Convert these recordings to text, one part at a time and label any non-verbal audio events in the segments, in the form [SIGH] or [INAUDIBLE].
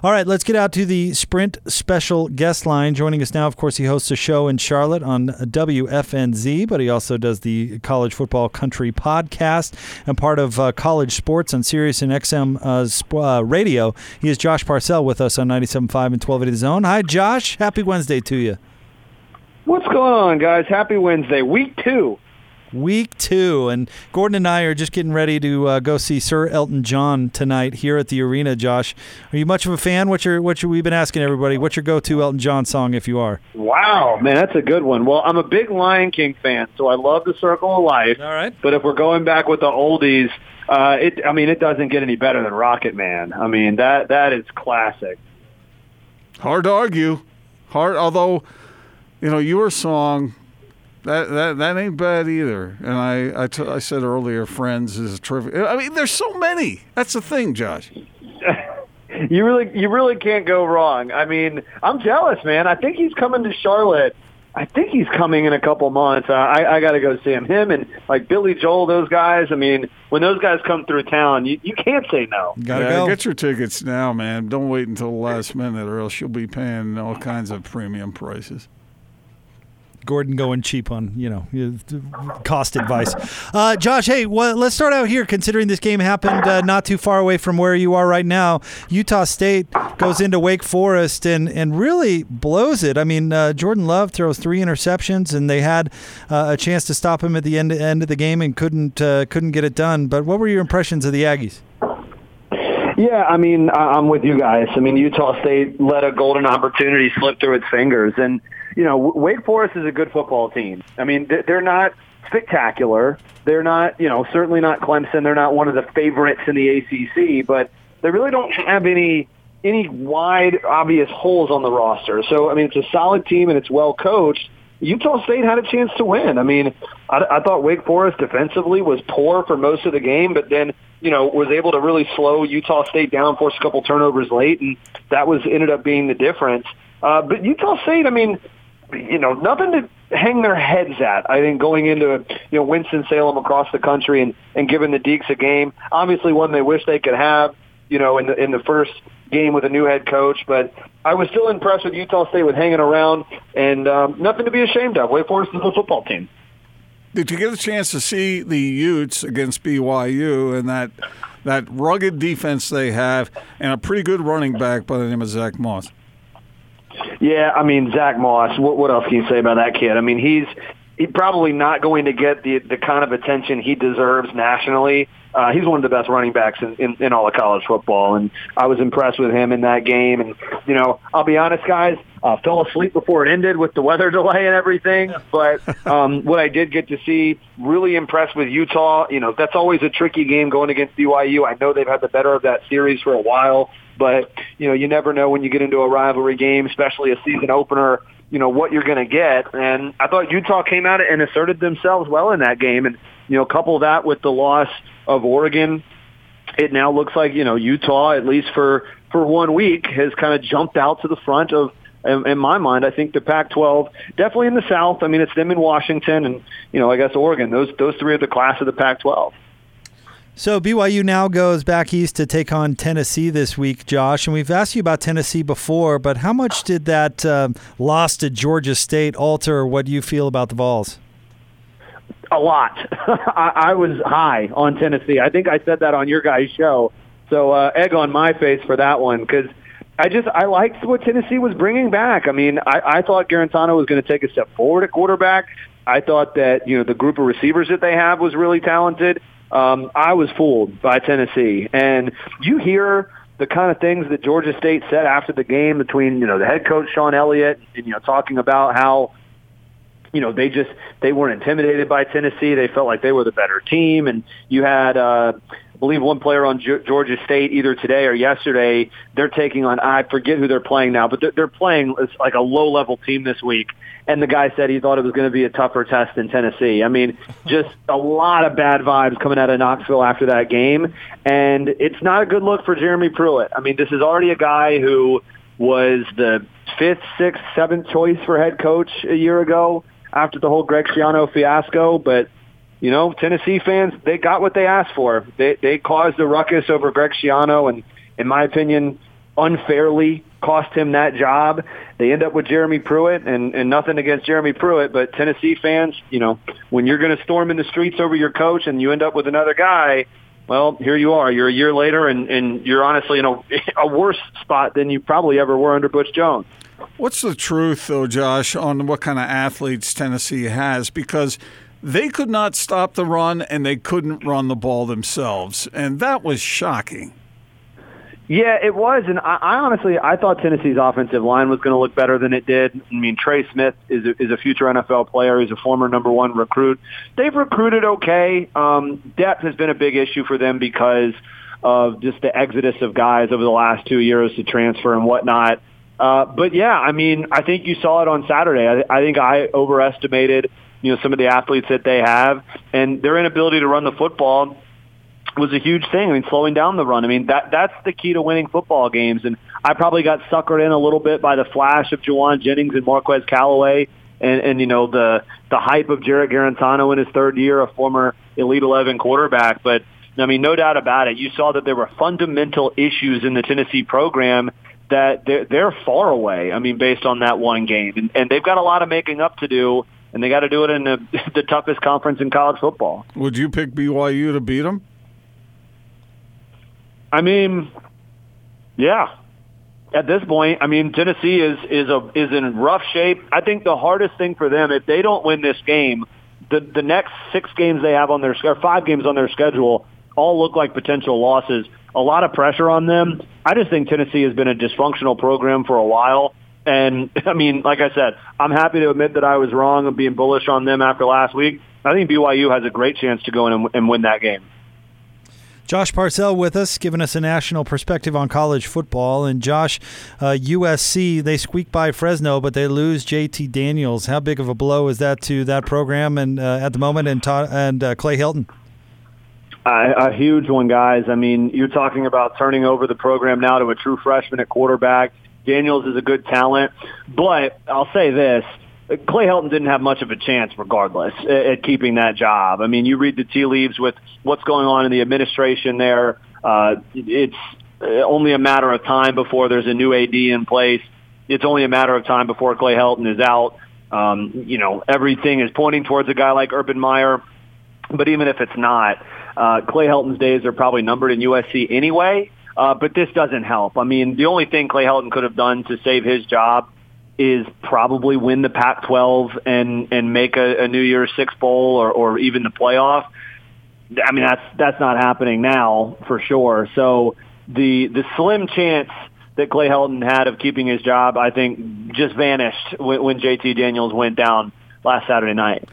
All right, let's get out to the Sprint special guest line. Joining us now, of course, he hosts a show in Charlotte on WFNZ, but he also does the College Football Country podcast and part of uh, college sports on Sirius and XM uh, sp- uh, radio. He is Josh Parcell with us on 97.5 and 1280 The Zone. Hi, Josh. Happy Wednesday to you. What's going on, guys? Happy Wednesday, week two. Week two, and Gordon and I are just getting ready to uh, go see Sir Elton John tonight here at the arena. Josh, are you much of a fan? What's your what your, we've been asking everybody? What's your go-to Elton John song if you are? Wow, man, that's a good one. Well, I'm a big Lion King fan, so I love The Circle of Life. All right. But if we're going back with the oldies, uh, it I mean, it doesn't get any better than Rocket Man. I mean, that that is classic. Hard to argue. Hard, although, you know, your song that that that ain't bad either. And I I, t- I said earlier, Friends is terrific. I mean, there's so many. That's the thing, Josh. [LAUGHS] you really you really can't go wrong. I mean, I'm jealous, man. I think he's coming to Charlotte. I think he's coming in a couple months. Uh, I, I got to go see him. Him and like Billy Joel, those guys. I mean, when those guys come through town, you, you can't say no. Gotta yeah, go. Get your tickets now, man. Don't wait until the last minute, or else you'll be paying all kinds of premium prices. Gordon going cheap on you know cost advice. Uh, Josh, hey, well, let's start out here. Considering this game happened uh, not too far away from where you are right now, Utah State goes into Wake Forest and and really blows it. I mean, uh, Jordan Love throws three interceptions, and they had uh, a chance to stop him at the end end of the game and couldn't uh, couldn't get it done. But what were your impressions of the Aggies? Yeah, I mean, I'm with you guys. I mean, Utah State let a golden opportunity slip through its fingers, and you know, Wake Forest is a good football team. I mean, they- they're not spectacular. They're not, you know, certainly not Clemson. They're not one of the favorites in the ACC, but they really don't have any any wide obvious holes on the roster. So, I mean, it's a solid team and it's well coached. Utah State had a chance to win. I mean, I, I thought Wake Forest defensively was poor for most of the game, but then you know was able to really slow Utah State down, force a couple turnovers late, and that was ended up being the difference. Uh, but Utah State, I mean, you know, nothing to hang their heads at. I think going into you know Winston Salem across the country and and giving the Deacs a game, obviously one they wish they could have. You know, in the in the first game with a new head coach, but I was still impressed with Utah State with hanging around and um, nothing to be ashamed of. Wake Forest is a football team. Did you get a chance to see the Utes against BYU and that that rugged defense they have, and a pretty good running back by the name of Zach Moss? Yeah, I mean Zach Moss. What, what else can you say about that kid? I mean, he's he's probably not going to get the the kind of attention he deserves nationally. Uh, he's one of the best running backs in, in, in all of college football, and I was impressed with him in that game. And you know, I'll be honest, guys, uh, fell asleep before it ended with the weather [LAUGHS] delay and everything. But um, [LAUGHS] what I did get to see, really impressed with Utah. You know, that's always a tricky game going against BYU. I know they've had the better of that series for a while, but you know, you never know when you get into a rivalry game, especially a season opener you know what you're going to get. And I thought Utah came out and asserted themselves well in that game. And you know, couple that with the loss of Oregon, it now looks like you know Utah, at least for for one week, has kind of jumped out to the front of. In, in my mind, I think the Pac-12 definitely in the South. I mean, it's them in Washington, and you know, I guess Oregon. Those those three are the class of the Pac-12. So BYU now goes back east to take on Tennessee this week, Josh. And we've asked you about Tennessee before, but how much did that uh, loss to Georgia State alter what you feel about the Vols? A lot. [LAUGHS] I, I was high on Tennessee. I think I said that on your guys' show. So uh, egg on my face for that one because I just I liked what Tennessee was bringing back. I mean, I, I thought Guarantano was going to take a step forward at quarterback. I thought that you know the group of receivers that they have was really talented. Um, I was fooled by Tennessee, and you hear the kind of things that Georgia State said after the game between you know the head coach Shawn Elliott and you know talking about how you know they just they weren't intimidated by Tennessee. They felt like they were the better team, and you had. uh I believe one player on Ge- Georgia State either today or yesterday. They're taking on I forget who they're playing now, but they're, they're playing it's like a low level team this week. And the guy said he thought it was going to be a tougher test than Tennessee. I mean, [LAUGHS] just a lot of bad vibes coming out of Knoxville after that game, and it's not a good look for Jeremy Pruitt. I mean, this is already a guy who was the fifth, sixth, seventh choice for head coach a year ago after the whole Greg Schiano fiasco, but you know, Tennessee fans, they got what they asked for. They they caused a ruckus over Greg Schiano, and in my opinion, unfairly cost him that job. They end up with Jeremy Pruitt, and, and nothing against Jeremy Pruitt, but Tennessee fans, you know, when you're going to storm in the streets over your coach and you end up with another guy, well, here you are. You're a year later, and, and you're honestly in a, [LAUGHS] a worse spot than you probably ever were under Butch Jones. What's the truth, though, Josh, on what kind of athletes Tennessee has? Because they could not stop the run and they couldn't run the ball themselves. And that was shocking. Yeah, it was, and I, I honestly I thought Tennessee's offensive line was going to look better than it did. I mean, Trey Smith is a, is a future NFL player. He's a former number one recruit. They've recruited okay. Um, depth has been a big issue for them because of just the exodus of guys over the last two years to transfer and whatnot. Uh, but yeah, I mean, I think you saw it on Saturday. I, I think I overestimated, you know, some of the athletes that they have and their inability to run the football was a huge thing. I mean, slowing down the run. I mean, that that's the key to winning football games. And I probably got suckered in a little bit by the flash of Jauan Jennings and Marquez Callaway, and and you know the the hype of Jarrett Guarantano in his third year, a former Elite Eleven quarterback. But I mean, no doubt about it. You saw that there were fundamental issues in the Tennessee program that they're, they're far away. I mean, based on that one game, and, and they've got a lot of making up to do. And they got to do it in the, [LAUGHS] the toughest conference in college football. Would you pick BYU to beat them? I mean, yeah. At this point, I mean, Tennessee is is a is in rough shape. I think the hardest thing for them, if they don't win this game, the the next six games they have on their or five games on their schedule all look like potential losses. A lot of pressure on them. I just think Tennessee has been a dysfunctional program for a while. And [LAUGHS] I mean, like I said, I'm happy to admit that I was wrong of being bullish on them after last week. I think BYU has a great chance to go in and, win that game. Josh Parcell with us, giving us a national perspective on college football. And Josh, uh, USC, they squeak by Fresno, but they lose JT Daniels. How big of a blow is that to that program and uh, at the moment and, and uh, Clay Helton? A huge one, guys. I mean, you're talking about turning over the program now to a true freshman at quarterback. Daniels is a good talent, but I'll say this – Clay Helton didn't have much of a chance, regardless, at keeping that job. I mean, you read the tea leaves with what's going on in the administration there. Uh, it's uh, only a matter of time before there's a new AD in place. It's only a matter of time before Clay Helton is out. Um, you know, everything is pointing towards a guy like Urban Meyer. But even if it's not, uh, Clay Helton's days are probably numbered in USC anyway. Uh, but this doesn't help. I mean, the only thing Clay Helton could have done to save his job is probably win the Pac-12 and and make a, a New Year's Six bowl or, or even the playoff. I mean that's that's not happening now for sure. So the the slim chance that Clay Helton had of keeping his job, I think, just vanished when, when JT Daniels went down last Saturday night.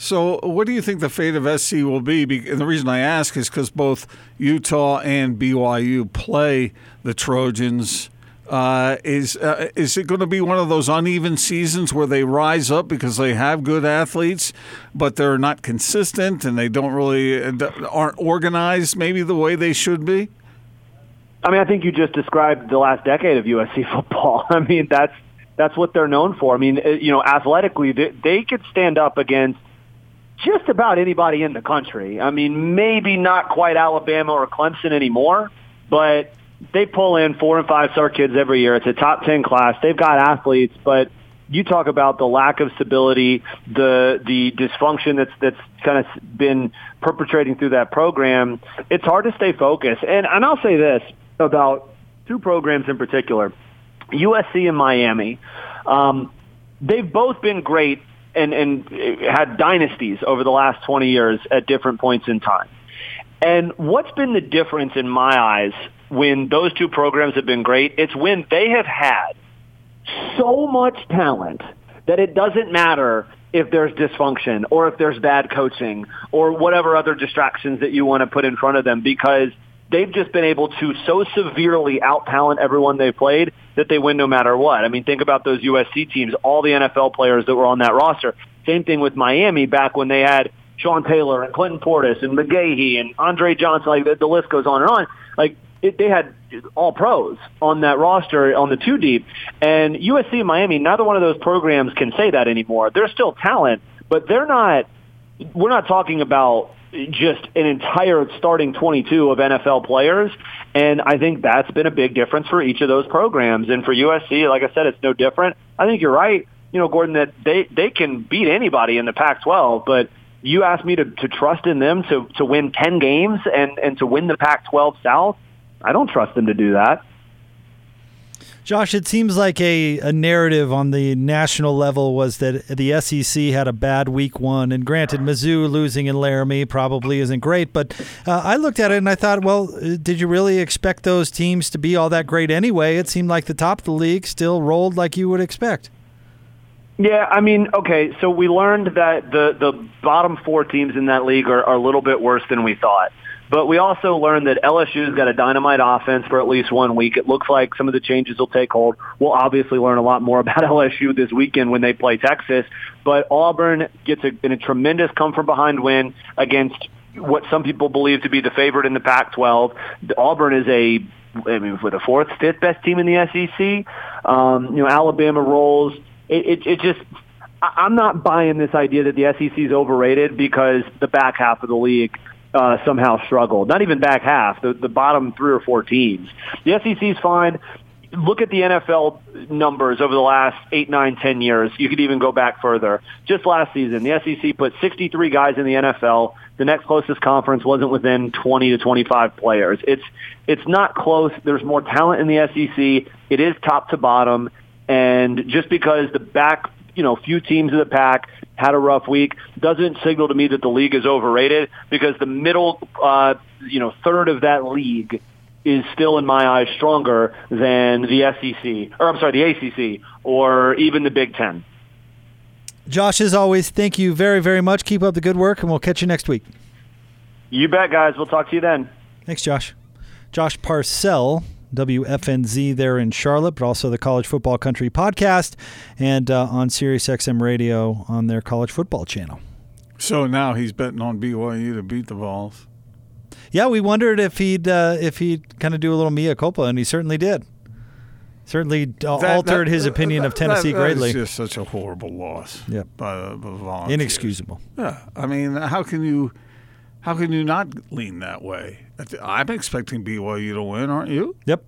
So, what do you think the fate of SC will be? And the reason I ask is because both Utah and BYU play the Trojans uh, is uh, is it going to be one of those uneven seasons where they rise up because they have good athletes, but they're not consistent and they don't really uh, aren't organized maybe the way they should be? I mean, I think you just described the last decade of USC [LAUGHS] football. I mean, that's that's what they're known for. I mean, uh, you know, athletically, they, they could stand up against just about anybody in the country. I mean, maybe not quite Alabama or Clemson anymore, but they pull in four and five star kids every year. It's a top ten class. They've got athletes, but you talk about the lack of stability, the the dysfunction that's that's kind of been perpetrating through that program. It's hard to stay focused. And and I'll say this about two programs in particular, USC and Miami. Um, they've both been great and and had dynasties over the last 20 years at different points in time. And what's been the difference in my eyes when those two programs have been great, it's when they have had so much talent that it doesn't matter if there's dysfunction or if there's bad coaching or whatever other distractions that you want to put in front of them because they've just been able to so severely out talent everyone they played that they win no matter what. I mean, think about those USC teams, all the NFL players that were on that roster. Same thing with Miami back when they had Sean Taylor and Clinton Portis and McGahee and Andre Johnson. Like the, the list goes on and on. Like it, they had all pros on that roster on the two deep, and USC Miami. Neither one of those programs can say that anymore. They're still talent, but they're not. We're not talking about just an entire starting 22 of NFL players. And I think that's been a big difference for each of those programs. And for USC, like I said, it's no different. I think you're right, you know, Gordon, that they, they can beat anybody in the Pac-12, but you asked me to, to trust in them to, to win 10 games and, and to win the Pac-12 South. I don't trust them to do that. Josh, it seems like a, a narrative on the national level was that the SEC had a bad week one. And granted, Mizzou losing in Laramie probably isn't great. But uh, I looked at it and I thought, well, uh, did you really expect those teams to be all that great anyway? It seemed like the top of the league still rolled like you would expect. Yeah, I mean, okay, so we learned that the, the bottom four teams in that league are, are a little bit worse than we thought. But we also learned that LSU's got a dynamite offense for at least one week. It looks like some of the changes will take hold. We'll obviously learn a lot more [LAUGHS] about LSU this weekend when they play Texas. But Auburn gets a, in a tremendous come from behind win against what some people believe to be the favorite in the Pac-12. Auburn is a I mean, for the fourth, fifth best team in the SEC. Um, you know, Alabama rolls. It, it, it just I'm not buying this idea that the SEC is overrated because the back half of the league uh, somehow struggled. Not even back half, the, the bottom three or four teams. The SEC's fine. Look at the NFL numbers over the last eight, nine, ten years. You could even go back further. Just last season, the SEC put 63 guys in the NFL. The next closest conference wasn't within 20 to 25 players. It's it's not close. There's more talent in the SEC. It is top to bottom, and just because the back you know few teams of the pack had a rough week doesn't signal to me that the league is overrated because the middle uh, you know third of that league is still in my eyes stronger than the SEC or I'm sorry the ACC or even the Big Ten. Josh, as always, thank you very very much. Keep up the good work, and we'll catch you next week. You bet, guys. We'll talk to you then. Thanks, Josh. Josh Parcell WFNZ there in Charlotte, but also the College Football Country podcast and uh, on SiriusXM Radio on their college football channel. So now he's betting on BYU to beat the Vols. Yeah, we wondered if he'd uh, if he'd kind of do a little mea culpa, and he certainly did. Certainly that, altered that, his opinion that, of Tennessee greatly. It's just such a horrible loss. Yeah, by the Volunteers. Inexcusable. Yeah, I mean, how can you? How can you not lean that way? I'm expecting BYU to win, aren't you? Yep.